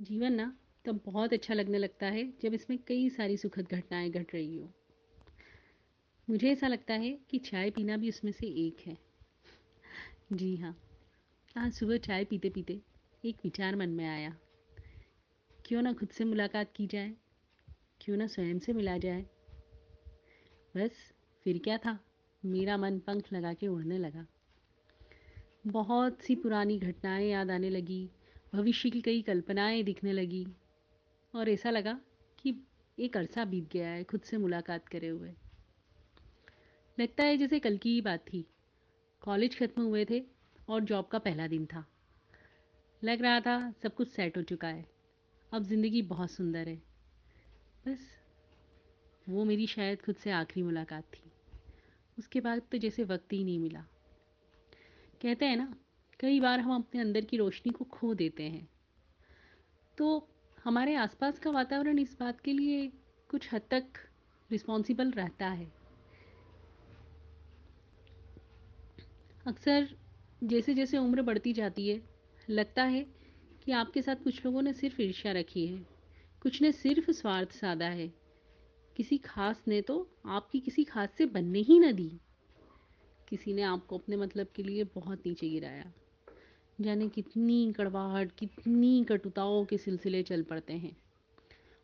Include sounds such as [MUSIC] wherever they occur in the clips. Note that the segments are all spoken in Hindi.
जीवन ना तब बहुत अच्छा लगने लगता है जब इसमें कई सारी सुखद घटनाएँ घट रही हो। मुझे ऐसा लगता है कि चाय पीना भी उसमें से एक है। जी हाँ आज सुबह चाय पीते पीते एक विचार मन में आया। क्यों ना खुद से मुलाकात की जाए? क्यों ना स्वयं से मिला जाए? बस फिर क्या था? मेरा मन पंख लगा के उड़ने लगा। बहुत सी पुरानी घटनाएँ याद आने लगी भविष्य की कई कल्पनाएँ दिखने लगी और ऐसा लगा कि एक अरसा बीत गया है, खुद से मुलाकात करे हुए। लगता है जैसे कल की ही बात थी। कॉलेज खत्म हुए थे और जॉब का पहला दिन था। लग रहा था सब कुछ सेट हो चुका है। अब ज़िंदगी बहुत सुंदर है। बस वो मेरी शायद खुद से आखिरी मुलाकात थी। उसके बाद तो जैसे वक्त ही नहीं मिला। कहते हैं ना कई बार हम अपने अंदर की रोशनी को खो देते हैं। तो हमारे आसपास का वातावरण इस बात के लिए कुछ हद तक रिस्पॉन्सिबल रहता है। अक्सर जैसे जैसे उम्र बढ़ती जाती है, लगता है कि आपके साथ कुछ लोगों ने सिर्फ़ ईर्ष्या रखी है, कुछ ने सिर्फ़ स्वार्थ साधा है। किसी खास ने तो आपकी किसी खास से बनने ही न दी। किसी ने आपको अपने मतलब के लिए बहुत नीचे गिराया। जाने कितनी कड़वाहट, कितनी कटुताओं के सिलसिले चल पड़ते हैं।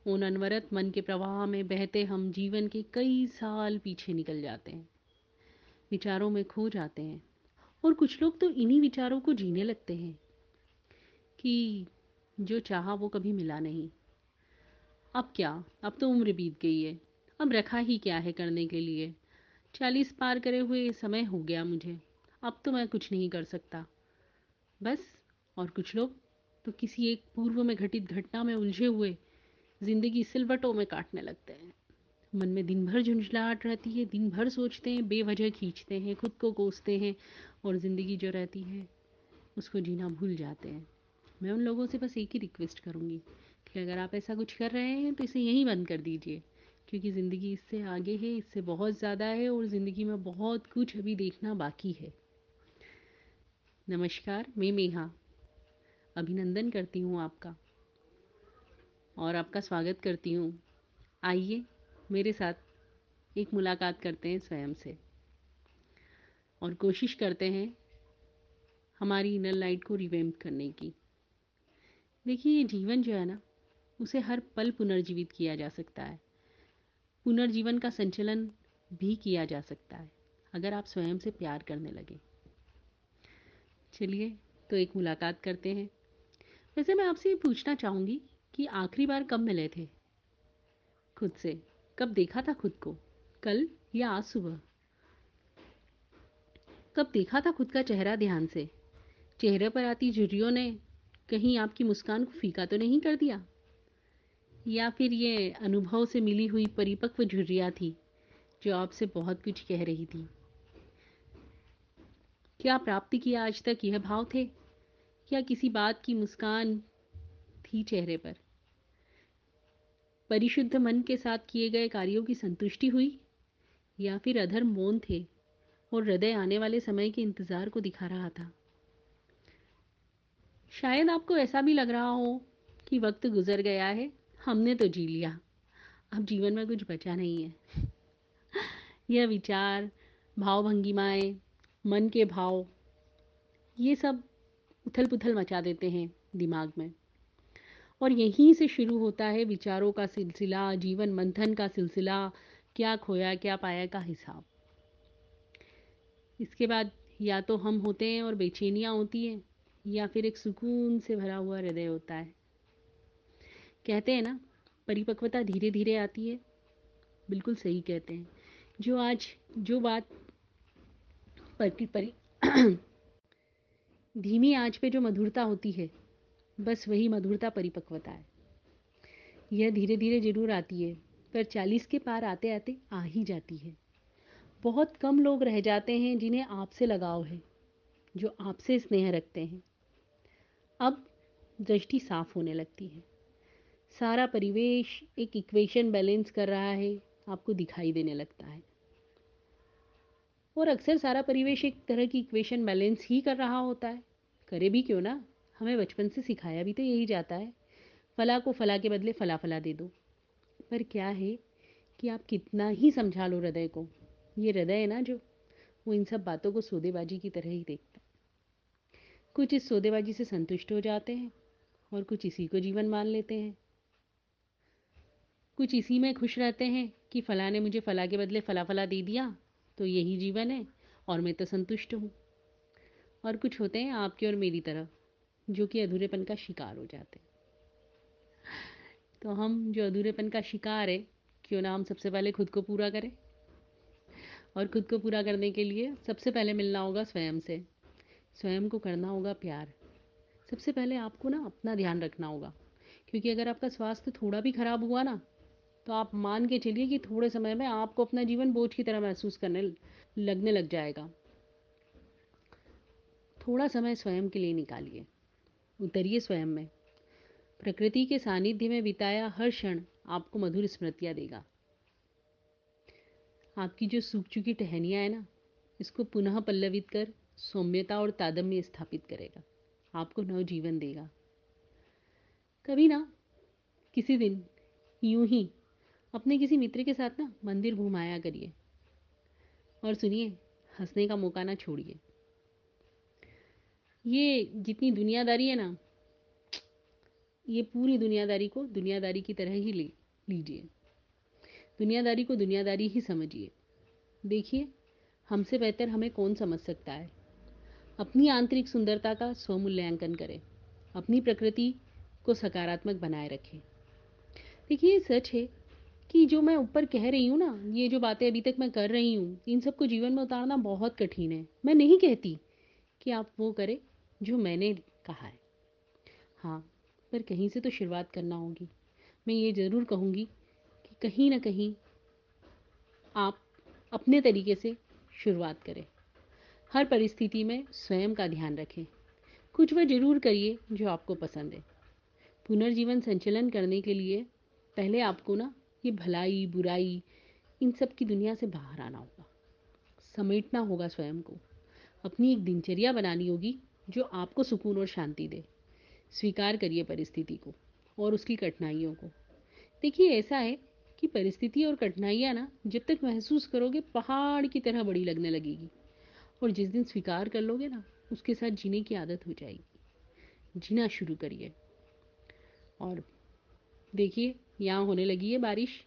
उन अनवरत मन के प्रवाह में बहते हम जीवन के कई साल पीछे निकल जाते हैं। विचारों में खो जाते हैं। और कुछ लोग तो इन्हीं विचारों को जीने लगते हैं कि जो चाहा वो कभी मिला नहीं। अब क्या? अब तो उम्र बीत गई है। अब रखा ही क्या है करने के लिए? चालीस पार करे हुए समय हो गया मुझे। अब तो मैं कुछ नहीं कर सकता। बस, और कुछ लोग तो किसी एक पूर्व में घटित घटना में उलझे हुए ज़िंदगी सिलवटों में काटने लगते हैं। मन में दिन भर झुंझलाहट रहती है दिन भर सोचते हैं, बेवजह खींचते हैं, खुद को कोसते हैं, और ज़िंदगी जो रहती है, उसको जीना भूल जाते हैं। मैं उन लोगों से बस एक ही रिक्वेस्ट करूँगी कि अगर आप ऐसा कुछ कर रहे हैं तो इसे यहीं बंद कर दीजिए, क्योंकि ज़िंदगी इससे आगे है, इससे बहुत ज़्यादा है, और ज़िंदगी में बहुत कुछ अभी देखना बाकी है। नमस्कार, मैं मेहा। अभिनंदन करती हूँ आपका और आपका स्वागत करती हूँ। आइए मेरे साथ एक मुलाकात करते हैं स्वयं से और कोशिश करते हैं हमारी इनर लाइट को रिवेम्प करने की। देखिए, ये जीवन जो है ना, उसे हर पल पुनर्जीवित किया जा सकता है। पुनर्जीवन का संचलन भी किया जा सकता है, अगर आप स्वयं से प्यार करने लगे। चलिए तो एक मुलाकात करते हैं। वैसे मैं आपसे ये पूछना चाहूँगी कि आखिरी बार कब मिले थे? खुद से। कब देखा था खुद को? कल या आज सुबह? कब देखा था खुद का चेहरा ध्यान से? चेहरे पर आती झुर्रियों ने कहीं आपकी मुस्कान को फीका तो नहीं कर दिया? या फिर ये अनुभव से मिली हुई परिपक्व झुर्रिया थी, जो आपसे बहुत कुछ कह रही थी? क्या प्राप्ति किया आज तक? यह भाव थे? या किसी बात की मुस्कान थी चेहरे पर? परिशुद्ध मन के साथ किए गए कार्यों की संतुष्टि हुई? या फिर अधर मौन थे और हृदय आने वाले समय के इंतज़ार को दिखा रहा था? शायद आपको ऐसा भी लग रहा हो कि वक्त गुजर गया है, हमने तो जी लिया। अब जीवन में कुछ बचा नहीं है। [LAUGHS] यह विचार भाव भंगिमाएँ मन के भाव, ये सब उथल पुथल मचा देते हैं दिमाग में। और यहीं से शुरू होता है विचारों का सिलसिला, जीवन मंथन का सिलसिला, क्या खोया, क्या पाया का हिसाब। इसके बाद या तो हम होते हैं और बेचैनियाँ होती हैं, या फिर एक सुकून से भरा हुआ हृदय होता है। कहते हैं ना, परिपक्वता धीरे धीरे आती है। बिल्कुल सही कहते हैं। जो आज, जो बात परी परी। [CLEARS THROAT] धीमी आँच पे जो मधुरता होती है, बस वही मधुरता परिपक्वता है। यह धीरे धीरे ज़रूर आती है, पर चालीस के पार आते आते आ ही जाती है। बहुत कम लोग रह जाते हैं जिन्हें आपसे लगाव है, जो आपसे स्नेह रखते हैं। अब दृष्टि साफ़ होने लगती है। सारा परिवेश एक इक्वेशन बैलेंस कर रहा है, आपको दिखाई देने लगता है। और अक्सर सारा परिवेश एक तरह की इक्वेशन बैलेंस ही कर रहा होता है। करे भी क्यों ना? हमें बचपन से सिखाया भी तो यही जाता है। फला को फला के बदले फला फला दे दो। पर क्या है कि आप कितना ही समझा लो हृदय को। ये हृदय है ना जो, वो इन सब बातों को सौदेबाजी की तरह ही देखता है। कुछ इस सौदेबाजी से संतुष्ट हो जाते हैं और कुछ इसी को जीवन मान लेते हैं। कुछ इसी में खुश रहते हैं कि फला ने मुझे फला के बदले फला फला दे दिया। तो यही जीवन है, और मैं तो संतुष्ट हूँ। और कुछ होते हैं आपके और मेरी तरह, जो कि अधूरेपन का शिकार हो जाते हैं। तो हम जो अधूरेपन का शिकार है, क्यों ना हम सबसे पहले खुद को पूरा करें? और खुद को पूरा करने के लिए सबसे पहले मिलना होगा स्वयं से। स्वयं को करना होगा प्यार। सबसे पहले आपको ना अपना ध्यान रखना होगा, क्योंकि अगर आपका स्वास्थ्य थोड़ा भी खराब हुआ ना तो आप मान के चलिए कि थोड़े समय में आपको अपना जीवन बोझ की तरह महसूस करने लगने लग जाएगा। थोड़ा समय स्वयं के लिए निकालिए। उतरिए स्वयं में। प्रकृति के सानिध्य में बिताया हर क्षण आपको मधुर स्मृतियाँ देगा। आपकी जो सूख चुकी टहनियाँ है ना, इसको पुनः पल्लवित कर सौम्यता और तादम्य स्थापित करेगा। आपको नव जीवन देगा। कभी ना, किसी दिन यूँ ही अपने किसी मित्र के साथ ना मंदिर घुमाया करिए। और सुनिए, हंसने का मौका ना छोड़िए। ये जितनी दुनियादारी है ना, ये पूरी दुनियादारी को दुनियादारी की तरह ही ले, लीजिए। दुनियादारी को दुनियादारी ही समझिए। देखिए, हमसे बेहतर हमें कौन समझ सकता है? अपनी आंतरिक सुंदरता का स्वमूल्यांकन करें। अपनी प्रकृति को सकारात्मक बनाए रखें। देखिए सच है कि जो मैं ऊपर कह रही हूँ ना, ये जो बातें अभी तक मैं कर रही हूँ, इन सबको जीवन में उतारना बहुत कठिन है। मैं नहीं कहती कि आप वो करें जो मैंने कहा है। हाँ पर कहीं से तो शुरुआत करना होगी। मैं ये ज़रूर कहूँगी कि कहीं ना कहीं आप अपने तरीके से शुरुआत करें। हर परिस्थिति में स्वयं का ध्यान रखें। कुछ वह ज़रूर करिए जो आपको पसंद है। पुनर्जीवन संचलन करने के लिए पहले आपको ना ये भलाई, बुराई, इन सब की दुनिया से बाहर आना होगा। समेटना होगा स्वयं को। अपनी एक दिनचर्या बनानी होगी जो आपको सुकून और शांति दे। स्वीकार करिए परिस्थिति को और उसकी कठिनाइयों को। देखिए, ऐसा है कि परिस्थिति और कठिनाइयाँ ना, जब तक महसूस करोगे, पहाड़ की तरह बड़ी लगने लगेगी। और जिस दिन स्वीकार कर लोगे ना, उसके साथ जीने की आदत हो जाएगी। जीना शुरू करिए। और देखिए यहाँ होने लगी है बारिश।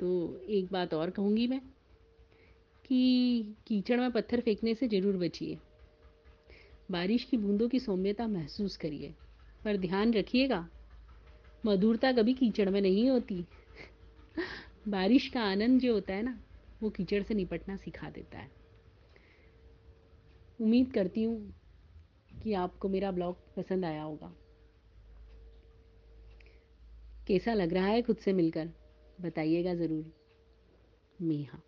तो एक बात और कहूँगी मैं कि कीचड़ में पत्थर फेंकने से ज़रूर बचिए। बारिश की बूंदों की सौम्यता महसूस करिए, पर ध्यान रखिएगा, मधुरता कभी कीचड़ में नहीं होती। [LAUGHS] बारिश का आनंद जो होता है ना, वो कीचड़ से निपटना सिखा देता है। उम्मीद करती हूँ कि आपको मेरा ब्लॉग पसंद आया होगा। कैसा लग रहा है खुद से मिलकर? बताइएगा ज़रूर। मीहा।